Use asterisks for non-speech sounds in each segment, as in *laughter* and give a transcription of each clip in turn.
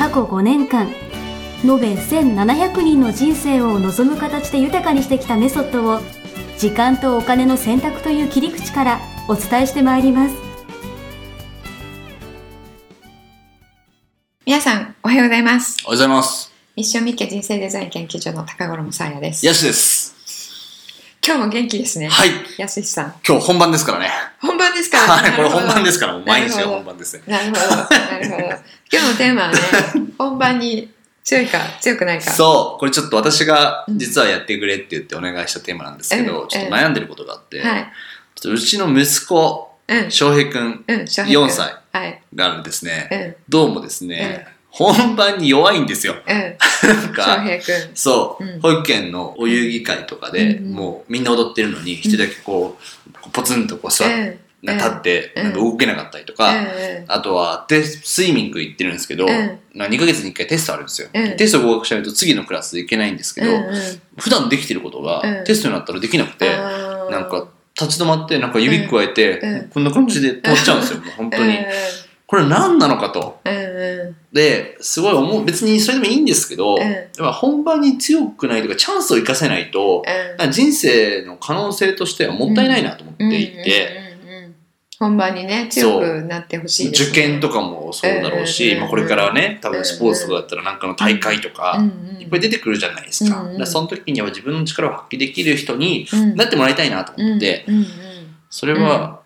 過去5年間延べ1700人の人生を望む形で豊かにしてきたメソッドを時間とお金の選択という切り口からお伝えしてまいります皆さんおはようございますおはようございます。ミッションミッケ人生デザイン研究所の高頃もさあやですヤシです。今日も元気ですね。はい。やすしさん。今日本番ですからね。本番ですか？らはい、これ本番ですかから、もう毎日が本番ですね。なるほど。なるほど。*laughs* 今日のテーマはね本番に強いか強くないか。そう、これちょっと私がうん。実はやってくれって言ってお願いしたテーマなんですけど、うん。ちょっと悩んでることがあって、はい。ちょっとうちの息子、うん。翔平くんうん。翔平君4歳はい。がですね、うん。どうもですね、本番に弱いんですよ。うん。なん翔か、平君。そう、うん。保育園のお遊戯会とかで、うんうん。もうみんな踊ってるのに、一人だけこう、ポツンとこう座って、うん。立って、うん。なんか動けなかったりとか、うんあとはテススイミング行ってるんですけど、うん。な2ヶ月に1回テストあるんですよ、うん。テスト合格しないと次のクラス行けないんですけど、うんうん。普段できてることが、うん。テストになったらできなくて、あー。なんか立ち止まってなんか指くわえて、うん。こんな感じで止まっちゃうんですよ、もう本当に、うんこれ何なのかと。うんうですごい思う別にそれでもいいんですけど、うん。やっぱ本番に強くないとかチャンスを生かせないと、ん。人生の可能性としてはもったいないなと思っていて、うんうんうんうん。本番にね強くなってほしいね、受験とかもそうだろうし、うんまあ、これからはね多分スポーツとかだったらなんかの大会とか、うんうんいっぱい出てくるじゃないですか,、うんうんその時には自分の力を発揮できる人にうん。なってもらいたいなと思って、うんうん。それは、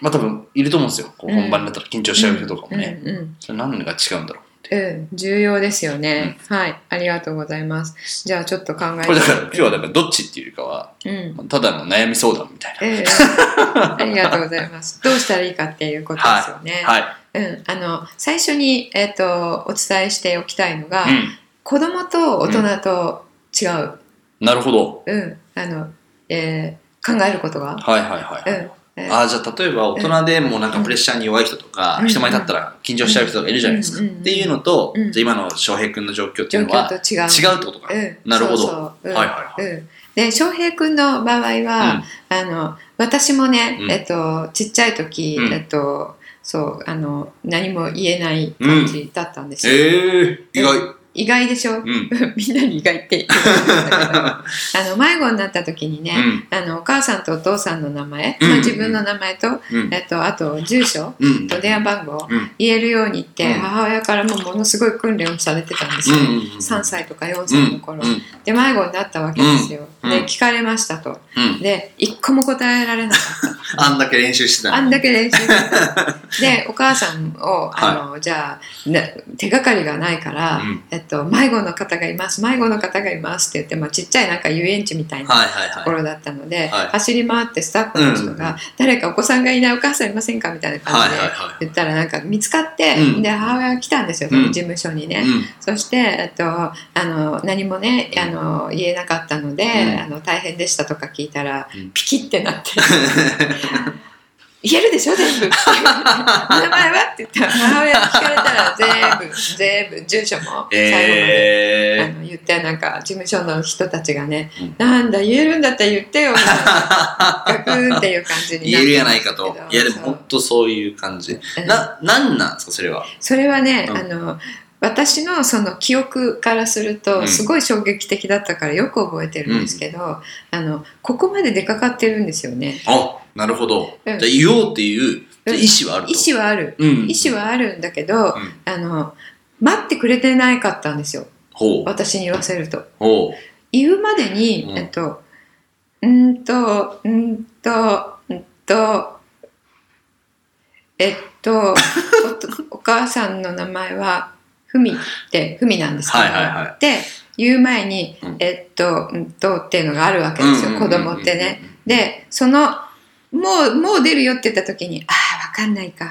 まあ多分いると思うんですよ。こううん。本番だったら緊張しちゃう人とかもね、うんうんそれ何が違うんだろううん、重要ですよね、はい。ありがとうございます。じゃあちょっと考えて。これだから今日はだからどっちっていうよりかはうん。ただの悩み相談みたいな、ええ。*laughs* ありがとうございます。どうしたらいいかっていうことですよね、はい、うん、あの最初に、えっとお伝えしておきたいのが、う子供と大人と違う、ん、なるほど。うん。あのえー考えることが、はいはいはい、うんえーあーじゃあ例えば大人でもなんかプレッシャーに弱い人とか、うん。人前に立ったら緊張しちゃう人がいるじゃないですか、っていうのと、うん。じゃあ今の翔平君の状況って状いうのは違う。違うってことか、うん、なるほど。はいはいはい。うん、で翔平君の場合は、あの私もね、うん。えっと、ちっちゃい時、うん。えっと、そうあの何も言えない感じだったんですよ、ええ意外意外でしょ、うん。*laughs* みんなに意外って。*laughs* あの迷子になった時にね、あのお母さんとお父さんの名前、うん。まあ、自分の名前と、うん。えっと、あと住所うん。と電話番号うん。言えるようにって、うん。母親からもものすごい訓練をされてたんですよ、うんうんうん3歳とか4歳の頃、うん。で迷子になったわけですよ、うんで聞かれましたと。うん。で一個も答えられなかった。*laughs* あんだけ練習してたのあんだけ練習してた。*laughs* でお母さんをあの、じゃあな手がかりがないから、うん。えっと、迷子の方がいます迷子の方がいますって言って、まあ、ちっちゃいなんか遊園地みたいなところだったので、はい。走り回ってスタッフの人が、うん誰かお子さんがいないお母さんいませんかみたいな感じで言ったらなんか見つかって、うん。で母親が来たんですよ、うん。事務所にね。うん。そして、えっと、あの何もねあの言えなかったので、うんあの大変でしたとか聞いたら、うん。ピキってなって。*laughs* 言えるでしょ全部。*laughs* 名前はって言ったら母親に聞かれたら全部全部住所も最後まで、あえの言ってなんか事務所の人たちがね、うん。なんだ言えるんだったら言ってよ。ガクーっていう感じー、になって言えるやないかと。いやでも本当そういう感じ。うん。ななんなんですかそれは？それはね、うん。あの私のその記憶からするうとん。すごい衝撃的だったからよく覚えてるんですけど、あのここまで出かかってるんですよね。あなるほど、うん。じゃあ言おうっていうじゃあ意思はあると。意思はある。うん。意思はあるんだけど、うん。あの待ってくれてないかったんですよ。私に言わせると。ほ言うまでに、うん。えっとうんとうんとうんとえっと *laughs* おお母さんの名前はふみってふみなんですけど、はいはいはで言う前に、うん。えっとうんとっていうのがあるわけですよ、子供ってね。でそのもうもう出るよって言った時にああわかんないか、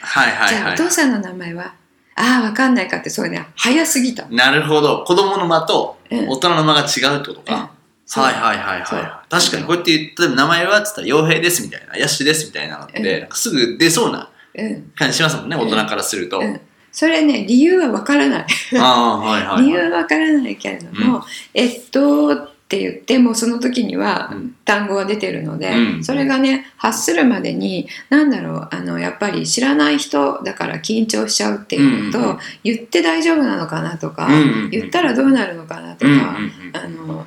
はいはいじゃあはいお父さんの名前は？ああわかんないかってそれね早すぎた、なるほど。子供の間とうん。大人の間が違うってことか。はいはいはいはい。確かにこうやって言って、名前はっつったら、傭兵ですみたいな、ヤシですみたいなのって、すぐ出そうなうん。感じしますもんね、うん。大人からすると。うん、それね理由はわからない。はいはい、はい。理由はわからないけれども、えっとって言ってもその時にはうん。単語は出てるので、うん。それがね発するまでに何だろうあのやっぱり知らない人だから緊張しちゃうっていうのと、うんうん言って大丈夫なのかなとか、うんうんうん。言ったらどうなるのかなとか、うんうんうん。あの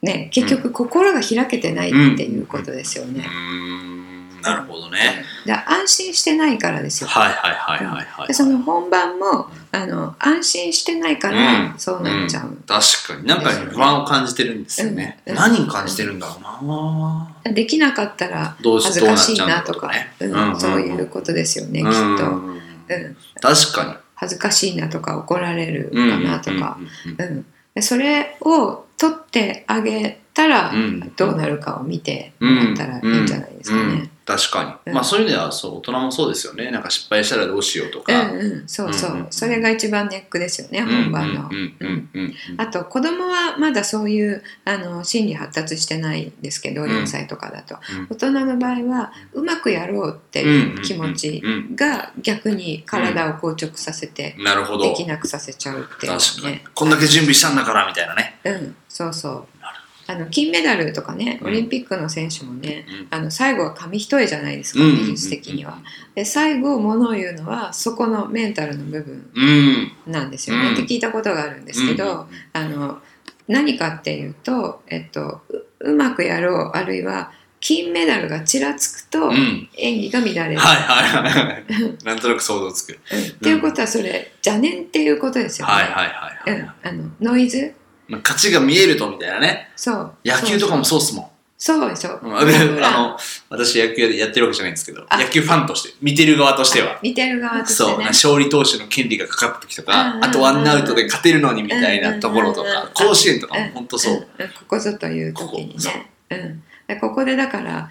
ね結局心が開けてないっていうことですよね。うーんなるほどね。で安心してないからですよ。はいはいはいはいはい。でその本番もあの安心してないからうん。そうなっちゃう。ん。確かに。なんか不安を感じてるんですよね。うん。何を感じてるんだろうな。できなかったらどうし恥ずかしいななとかうん。そういうことですよね、きっと、うん。うん、確か恥ずかしいなとか怒られるかなとか、うんそれを取ってあげたらうん。どうなるかを見てうん。もらったらいいんじゃないですかうん。ね。確かに、うん。まあそういう意味ではそう大人もそうですよね。なんか失敗したらどうしようとうんか、うん、そうそう、うんうんそれが一番ネックですよね、うん本番の。うん。うんうんうんあと子供はまだそういうあの心理発達してないですけど、うん。4歳とかだと。うん。大人の場合はうまくやろうっていう気持ちうんが逆に体を硬直させてなるほど。できなくさせちゃうっていう確かに。ね。こんだけ準備したんだからみたいなね。うん、そうそう。あの金メダルとかね、うん。オリンピックの選手もね、うん。あの最後は紙一重じゃないですか、うん技術的には。で最後ものを言うのはそこのメンタルの部分うん。なんですよね、うん。って聞いたことがあるんですけど、うんあの何かっていうと、えっと、ううまくやろうあるいは金メダルがちらつくとうん。演技が乱れる。はいはいはい。なんとなく想像つく。うん。っていうことはそれ邪念っていうことですよね。はいはいはいあのノイズまあ勝ちが見えるとみたいなね。そう。野球とかもそうっすもん。そうでしょ、うんあの私野球やってるわけじゃないんですけどあ。野球ファンとして見てる側としては。見てる側としてそう、ね勝利投手の権利がかかった時とか、あとワンアウトで勝てるのにみたいなところとか、甲子園とかも本当そう。ここぞという時にここそうん、でここでだから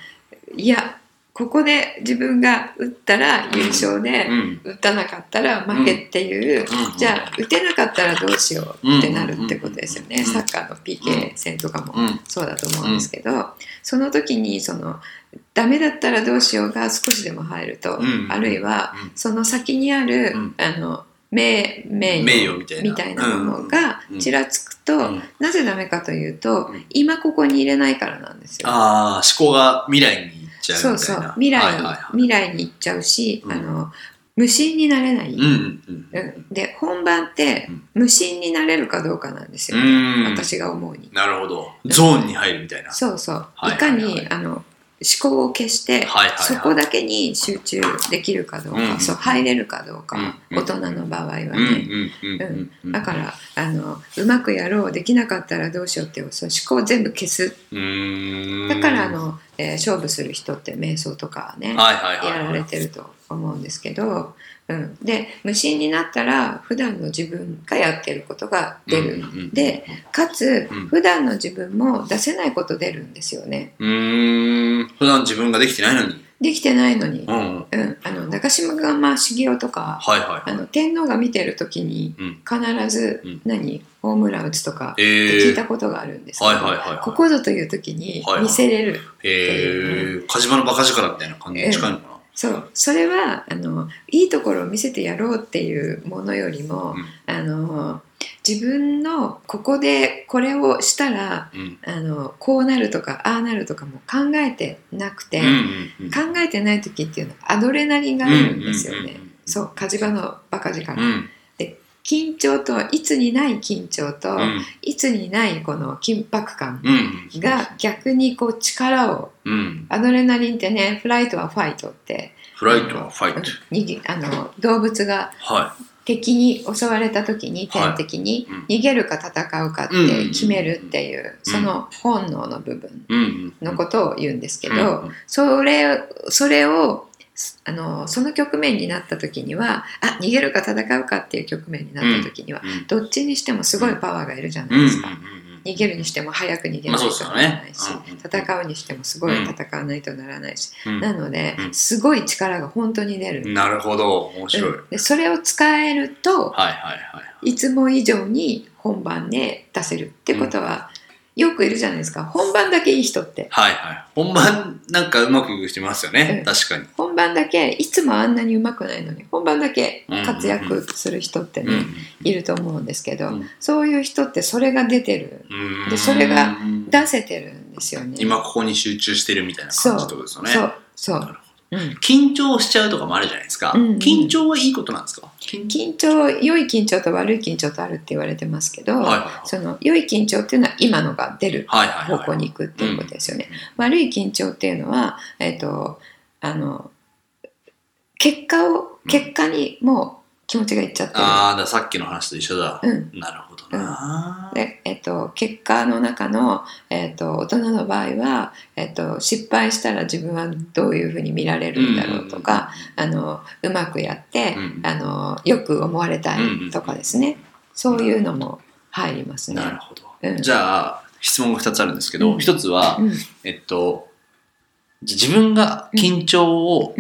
いやここで自分が打ったら優勝で、うん。打たなかったら負けっていう、うん。じゃあ打てなかったらどうしようってなるってことですよね、うんサッカーの PK 戦とかもうん。そうだと思うんですけど、その時にそのダメだったらどうしようが少しでも入ると、うんあるいはうん。その先にある、うん。あの名名誉みたいな。みたいなものがうんちらつくと、うん。なぜダメかというと、うん。今ここに入れないからなんですよ。ああ、思考が未来にちゃうそうそみたいうな。未来に、はいはいはい。未来に行っちゃうし、うん。あの無心になれない、うんうんうんで本番ってうん。無心になれるかどうかなんですうよ、ん。私が思うに。なるほど。ゾーンに入るみたいな。そうそう、はいいかに、はい。はいあの思考を消して、はいはいはい。そこだけに集中できるかどうか、うん。そう入れるかどうか、うん。大人の場合はね、うんうんうんうん。うん。だからあのうまくやろうできなかったらどうしようっていうそう思考を全部消す。だからあの、えー勝負する人って瞑想とかね、はいはいはい。やられてると思うんですけど、うん、で無心になったら普段の自分がやってることが出る、うんうんうんでかつうん普段の自分も出せないこと出るんですよねうーん。普段自分ができてないのに。できてないのに、うん。はいうん、あの中島が茂雄とかはいはい。あの天皇が見てる時にうん。必ずうん何、ホームラン打つとかえ聞いー。たことがあるんですけど、はいはいはいはいここぞという時に見せれる、へえ。火事場のバカ力みたいな感じに近いのかな。そうそれはあのいいところを見せてやろうっていうものよりも、うんあの自分のここでこれをしたらうん。あのこうなるとかああなるとかも考えてなくて、うんうんうん。考えてない時っていうのはアドレナリンがあるんですよね。うんうんうんうんそう火事場のバカ力、うん。緊張といつにない緊張と、うん。いつにないこの緊迫感うん。が逆にこう力をうん。アドレナリンってねフライトはファイトってフライトはファイト。あの動物がは敵に襲われた時に天敵にうん。逃げるか戦うかって決めるっていううん。その本能の部分。のことを言うんですけうん。どそれそれをあのその局面になった時にはあ逃げるか戦うかっていう局面になった時にはうん。どっちにしてもすごいパワーがいるじゃな。いですか。逃げるにしても早く逃げないとならないし、戦うにしてもすごい戦わないとならないし、うん。なので、うん。すごい力が本当に出る、なるほど。面白い、うん。でそれを使えるといつも以上に本番で出せるってことは、よくいるじゃないですか。本番だけいい人って。はいはい。本番なんかうまくいく人いますよね、うん。確かに、本番だけいつもあんなに上手くないのに。本番だけ活躍する人ってね、いると思うんですけど、うん。そういう人ってそれが出てる。うん。でそれが出せてるんですよね。今ここに集中してるみたいなそう感じってことですよね。そう。そう緊張しちゃうとかもあるじゃないですか、うんうん。緊張はいいことなんですか？緊緊張良い緊張と悪い緊張とあるって言われてますけど、はいはいはい。その良い緊張っていうのは今のが出るはいはいはい方向に行くっていうことですよね。悪い緊張っていうのは、えっとあの結果をうん。結果にもう気持ちがいっちゃってる。ああだからさっきの話と一緒だ、うん。なるほどな、でえっと、結果の中の、えっと、大人の場合は、えっと、失敗したら自分はどういうふうに見られるんだろうとか、あのうまくやって、うんあのよく思われたいとかですね、そういうのも入りますね。なるほど、うん。じゃあ質問が2つあるんですけど、うん。1つは、うん。えっとじ自分が緊張を、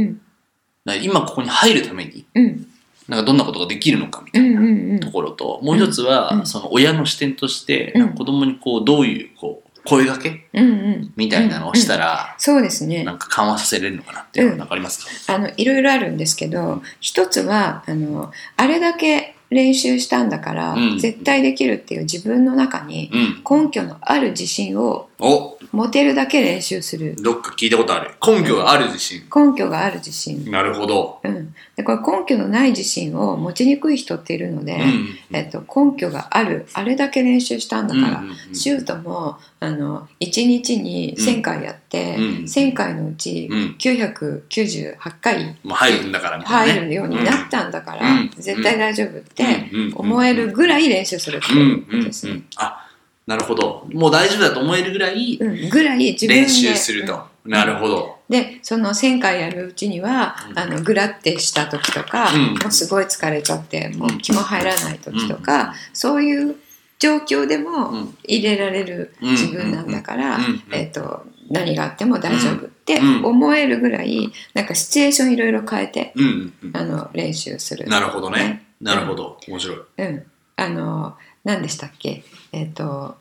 今ここに入るためにうんなんかどんなことができるのかみたいうんうんうなん。ところと、もう一つは、うんその親の視点として、うん。子供にこうどういうこう声掛けうんうん。みたいなのをしたら、ら、そうですね。なんか緩和させれるのかなっていうのはかありますか、あのいろいろあるんですけど一つはあのあれだけ練習したんだから、うん。絶対できるっていう自分の中にうん。根拠のある自信をお。持てるだけ練習する。どっか聞いたことある。根拠がある自信。根拠がある自信、なるほど。うん、でこれ根拠のない自信を持ちにくい人っているので、うん。えっと、根拠があるあれだけ練習したんだから、シュートもあの1日に1000回やって、うん1000回のうちうん998回入るんだからね。入るようになったんだから、うん絶対大丈夫って思えるぐらい練習するってうんいうことですね。ん。あ、なるほど。もう大丈夫だと思えるぐらいうん、ぐらい自分で練習すると。なるほど。でその1000回やるうちには、うん。あのグラってした時とか、うん。もうすごい疲れちゃってもううん気も入らない時とか、そういう状況でうもん。入れられる自分なんだから、うん。うん。えっと何があっても大丈夫ってうん。思えるぐらいなんかシチュエーションいろいろ変えてうん。うん。うん。あの練習する。なるほどね。ね。なるほど。面白い。うん、あの何でしたっけ？えっ、と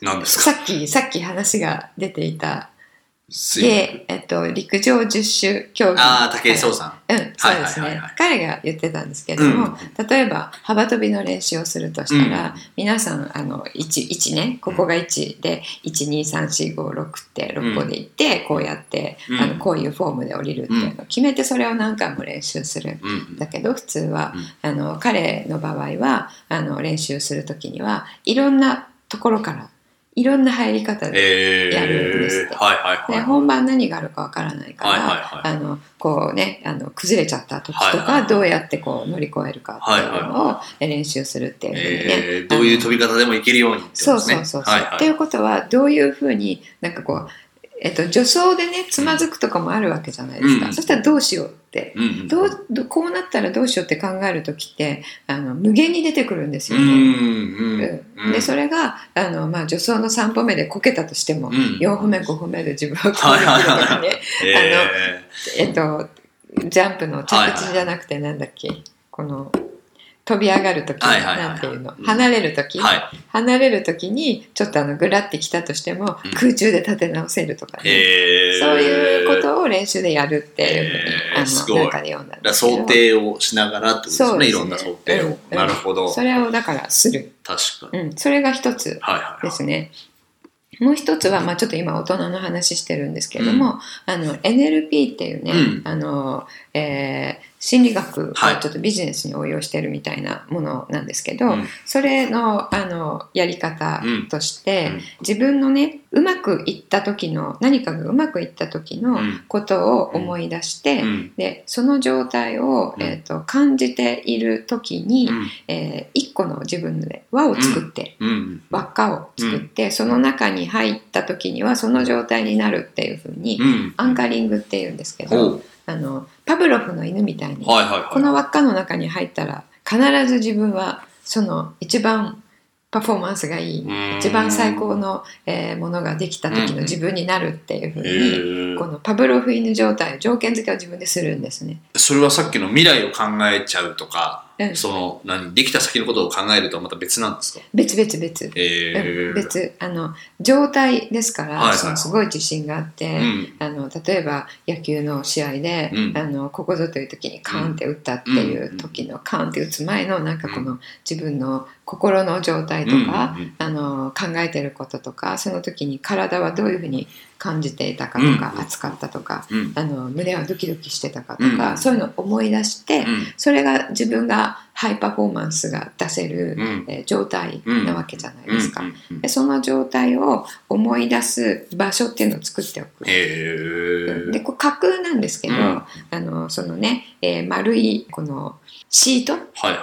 何ですか？さっきさっき話が出ていたで、えっと、陸上十種競技。ああ、武井壮さん。うん、そうですね。彼が言ってたんですけれども、例えば幅跳びの練習をするとしたら、うん。皆さんあの 1, 1ねここが1で12345って6個でいって、こうやって、うん。あのこういうフォームで降りるっていうの。を決めてそれを何回も練習する。うん。だけど普通は、うん。あの彼の場合はあの練習する時にはいろんなところからいろんな入り方でえー、やるんですって。はいはいはい。で本番何があるかわからないから、はいはいはい。あのこうねあの崩れちゃった時とかどうやってこう乗り越えるかっていうのを練習するっていうふうにね、えー、どういう飛び方でもいけるようにってことそうですね。そうそうそう、はいはい。っていうことはどういうふうになんかこう、えっと、助走でねつまずくとかもあるわけじゃないですか、うん。そしたらどうしようって。うんうん。どうどこうなったらどうしようって考える時ってあの無限に出てくるんですよね。うんうん。うん。でそれがあの、まあ、助走の3歩目でこけたとしても、うん。4歩目5歩目で自分はいはいはい。かねええっと、ジャンプの着地じゃなくてなんだっけ、この飛び上がる時はいはいはいはい。なんていうの？うん。離れる時、ー、はい。離れる時にちょっとあのグラってきたとしても、うん。空中で立て直せるとかね、えー、そういうことを練習でやるっていうふうに、えー。あの中で読んだんだ想定をしながらってことですね。ねいろんな想定を。うん。うん。なるほど。それをだからする、確かに。うん、それが一つはいはいはい。ですね。もう一つは、まあ、ちょっと今大人の話してるんですけれども、あの NLP っていうね、うん。あのえー心理学をはい。ちょっとビジネスに応用してるみたいなものなんですけど、うん。それのあのやり方として、うん。自分のねうまくいった時の何かがうまくいった時のうん。ことを思い出して、うん。でその状態を、うん。えー、と感じている時に、うん。えー一個の自分で輪を作って、うん。輪っかを作って、その中に入った時にはその状態になるっていうふうに、うん。アンカリングっていうんですけほど、う。あのパブロフの犬みたいに、はいはいはい。この輪っかの中に入ったら必ず自分はその一番パフォーマンスがいいうん一番最高の、えーものができた時の自分になるっていうふうへに、ーこのパブロフ犬状態条件付けを自分でするんですね。それはさっきの未来を考えちゃうとか、うん。その何できた先のことを考えるとはまた別なんですか？別々別。えー、うん別。あの状態ですから、はいはいそのすごい自信があって、うん。あの例えば野球の試合で、うん。あのここぞという時にカーンって打ったっていう時の、カーンって打つ前のなんかこの自分の心の状態とか、うんうんあの考えてることとかその時に体はどういうふうに感じていたかとか、うん熱かったとかうん。あの胸はドキドキしてたかとか、うん。そういうのを思い出して、うん。それが自分がハイパフォーマンスが出せる、うん。えー状態なわけじゃないですか。でその状態を思い出す場所っていうのを作っておく。でこれ架空なんですけど、うん。あのそのね、えー丸いこのシート？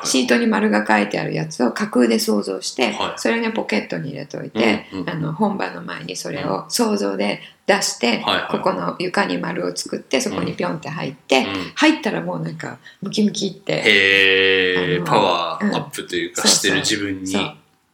シートに丸が書いてあるやつを架空で想像して、はい。それをねポケットに入れておいて、あの本番の前にそれを想像で出して、はいはい。ここの床に丸を作ってそこにピョンって入って、うん。入ったらもうなんかムキムキってへえパワーアップというかしてる自分に。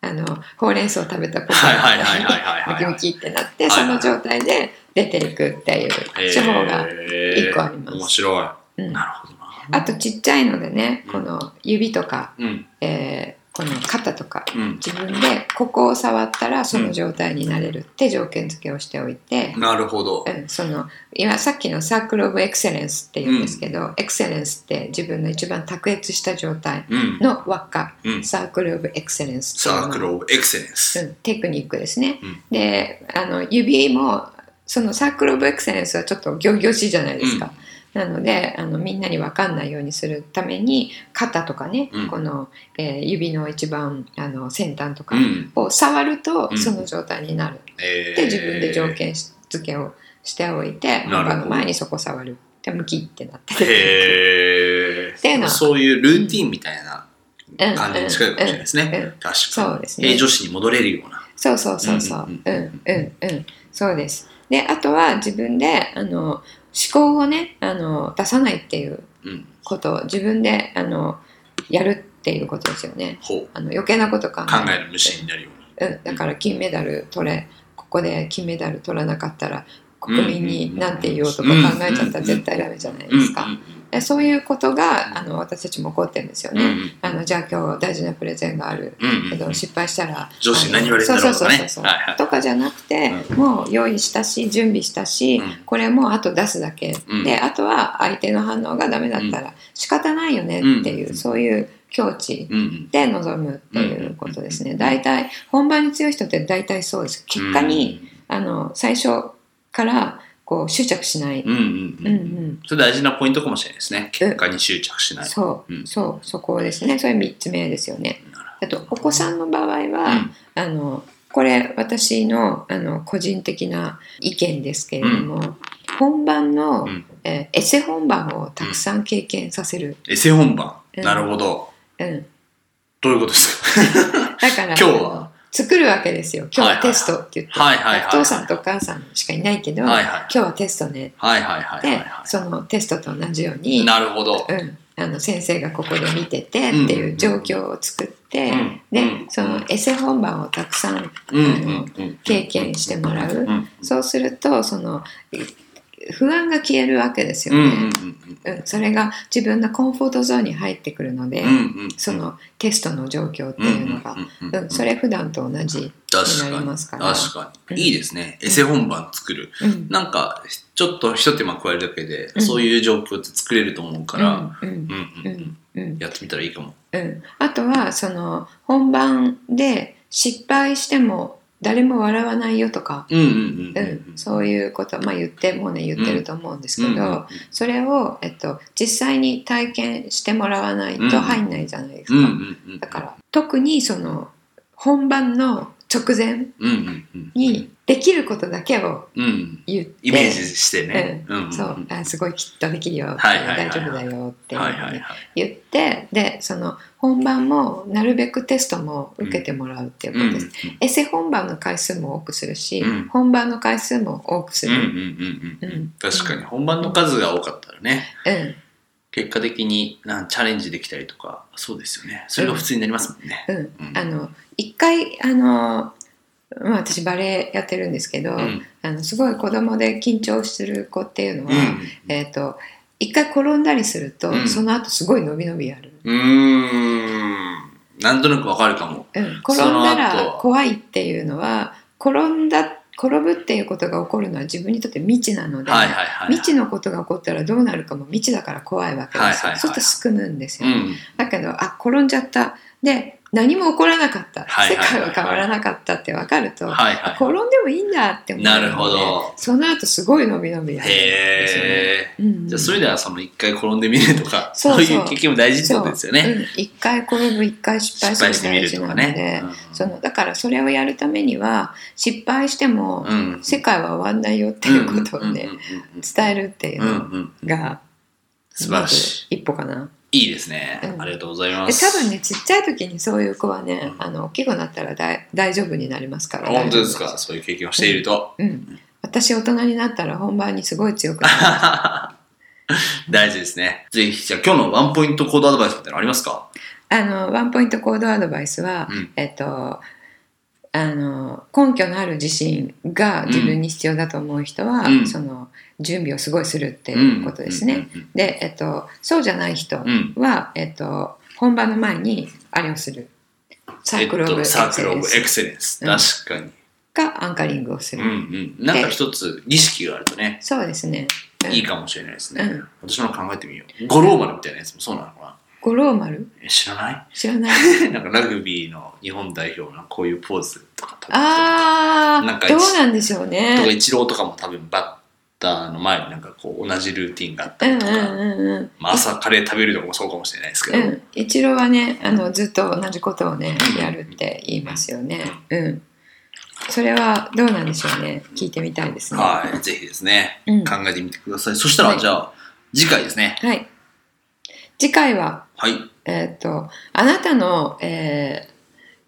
あのほうれん草を食べたポケはいはいはいはいはいはい。*laughs* ムキムキってなって、はいはい。その状態で出ていくっていう手法が一個あります。面白い、うん。なるほどな。あとちっちゃいのでねうん。この指とか、うん。えーこの肩とかうん。自分でここを触ったらその状態になれるって条件付けをしておいて、なるほど。うん、その今さっきの Circle of Excellence って言うんですけど、 excellence って自分の一番卓越した状態うん。の輪っか、うん。 Circle of Excellence Cir cle of Excellen ce うん、テクニックですね。うん。であの指もその Circle of Excellence はちょっと仰々しいじゃないですか。なのであのみんなに分かんないようにするために肩とかね、うん。この、えー指の一番あの先端とかうん。を触るとうん。その状態になる。えー。で自分で条件付けをしておいてなるほど。本番の前にそこ触る。でムキってなって。へっていうの。はえそういうルーティンみたいなうん感じに近いかもしれないですね、うんうん確かに。そうですね。平女子に戻れるような。そうそうそうそう。ううんんうんうん。そうです。であとは自分であの思考をねあの出さないっていううん。ことを自分であのやるっていうことですよね。あの余計なこと考える。虫になるよううん、だから金メダル取れここで金メダル取らなかったら国民に何て言おうとか考えちゃったら絶対ダメじゃないにですか、うそういうことがあの私たちも起こってるんですよね、うんうんあのじゃあ今日大事なプレゼンがある。うんけど失敗したら上司に何言われるんだろうとかね。そうそうそうそう、はいはい。とかじゃなくて、もう用意したし準備したし、うん。これもうあと出すだけ、うん。であとは相手の反応がダメだったら仕方ないよねっていう、うんそういう境地で臨むっていうことですね。大体本番に強い人って大体そうです。結果に、あの最初からこう執着しない。うんうんうん。うんうん。それ大事なポイントかもしれないですね。結果に執着しない。そう、うん。そう。そこですね。それ三つ目ですよね。あとお子さんの場合は、うん。あのこれ私のあの個人的な意見ですけれども、本番の、うん。えーエセ本番をたくさん経験させる。エセ本番。うん。なるほど。うん。どういうことですか？だから *laughs* 今日は作るわけですよ。今日はテストって言って。はいはいはい。はいお父さんとお母さんしかいないけど、はいはい。今日はテストね。はいはいはいはいで、はそのテストと同じように、いなるほど。うん、あの先生がここで見ててっていう状況を作って、うんでうん。そのエセ本番をたくさんうん経験してもらう、うん。そうするとその不安が消えるわけですようんうんね、うん。それが自分のコンフォートゾーンに入ってくるので、うんうんそのテストの状況っていうのが、うんうんそれ普段と同じになりますから。確かうん。にいいですね。エセ本番作る。うん。なんかちょっとひと手間加えるだけでうん。そういう状況って作れると思うからうんうん。うんううん。んうん。やってみたらいいかも。うん、あとはその本番で失敗しても誰も笑わないよとか、そういうこと、まあ、言ってもうね言ってると思うんですけど、それを、えっと、実際に体験してもらわないと入んないじゃないですか、だから特にその本番の直前にできることだけをうん。言って。イメージしてね。そう。あすごいきっとできるよ、大丈夫だよって言って。でその本番もなるべくテストも受けてもらうっていうことです、エセ本番の回数も多くするし、うん。本番の回数も多くする、確かに。本番の数が多かったらね。うん結果的になんチャレンジできたりとかそうですよね。それが普通になりますもんね、うん。うん。あの一回あの、まあ、私バレエやってるんですけど、うん。あのすごい子供で緊張する子っていうのは、うん。えっ、と一回転んだりすると、うん。その後すごい伸び伸びやる、うーん。なんとなくわかるかも。うん、転んだらは。怖いっていうのは転んだ転ぶっていうことが起こるのは自分にとって未知なので、はいはいはい未知のことが起こったらどうなるかも未知だから怖いわけですよ、はいはいはいそうするとすくむんですよ、うん。だけどあ転んじゃった。で何も起こらなかった、世界は変わらなかったって分かると、はいはい。転んでもいいんだって思うのでなるほど。その後すごい伸び伸びやるへえうんうん。じゃあそういう意味ではその一回転んでみるとかそういう経験も大事ってことですよね。そう。うん。一回転ぶ一回失敗する失敗してみるとか大事なので、ねそのだからそれをやるためには失敗してもうん。世界は終わんないよっていうことをねうんうんうんうん伝えるっていううんうのんうん。が素晴らしまず一歩かな。いいいですね。うん。ありがとうございまです多分ねちっちゃい時にそういう子はね、うん。あの大きくなったら大丈夫になりますから。本当ですか？そういう経験をしていると。うん。私大人になったら本番にすごい強くなる。*laughs* 大事ですね。ぜひじゃあ今日のワンポイントコードアドバイスってのありますか？あのワンポイントコードアドバイスは、うん。えっとあの根拠のある自信が自分に必要だと思う人は、うん。その準備をすごいするっていうことですね。うんうんで、えっと、そうじゃない人うん。は、えっと、本番の前にあれをする。サークル・オブ・エクセレンス確かに。がアンカリングをすうんる、うん。なんか一つ儀式があるとね。そうですね、うん。いいかもしれないですね。うん。私も考えてみよう。五郎丸みたいなやつもそうなのかな五郎丸？え知らない？知らない。*laughs* なんかラグビーの日本代表のこういうポーズとか撮ってあなんかーどうなんでしょうとかねイチローとかも多分バッターの前になんかこう同じルーティンがあったうんうんりとか、うんうん。まあ、朝カレー食べるとかもそうかもしれないですけど、うん、一郎はねあのずっと同じことをねやるって言いますよね。うん。それはどうなんでしょうね。聞いてみたいですね。はいぜひですね、うん。考えてみてください。そしたら、はい。じゃあ次回ですね。はい。次回ははい。えっ、とあなたの、えー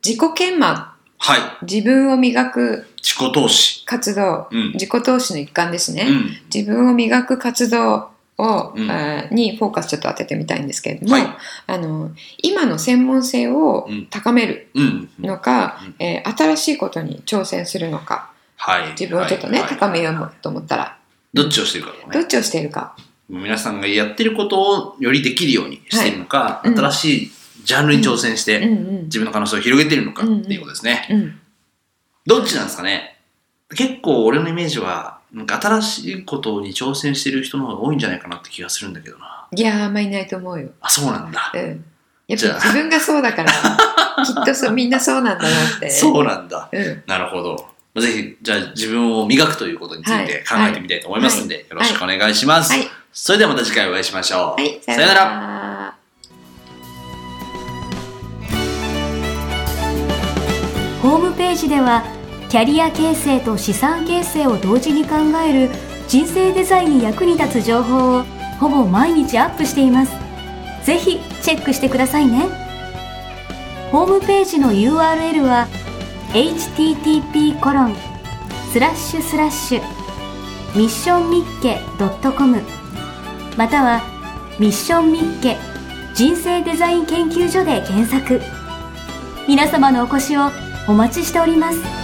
自己研磨はい。自分を磨く自己投資。活動、うん。自己投資の一環ですね。うん。自分を磨く活動を、うん。えーにフォーカスちょっと当ててみたいんですけれども、はい。あの今の専門性をうん。高めるうん。のか、うん。えー新しいことに挑戦するのかはい。自分をちょっとね、はい。高めようと思ったら。どっちをしてるかね。どっちをしているか皆さんがやってることをよりできるようにしているのか、はい。うん。新しいジャンルに挑戦して、自分の可能性を広げているのかっていうことですね、うんどっちなんですかね？結構俺のイメージはなんか新しいことに挑戦してる人の方が多いんじゃないかなって気がするんだけどな。いやーあんまいないと思うよ、あそうなんだ。うん、やっぱ自分がそうだから *laughs* きっとそうみんなそうなんだなって。そうなんだ。うん。なるほど。ぜひじゃあ自分を磨くということについて考はい。えてみたいと思いますんで、よろしくお願いします、はいそれではまた次回お会いしましょう、はいさよなら。らホームページではキャリア形成と資産形成を同時に考える人生デザインに役に立つ情報をほぼ毎日アップしています。ぜひチェックしてくださいね。ホームページの URL は http コロンスラッシュスラッシュミッションミッケ .com またはミッションミッケ人生デザイン研究所で検索。皆様のお越しをお待ちしております。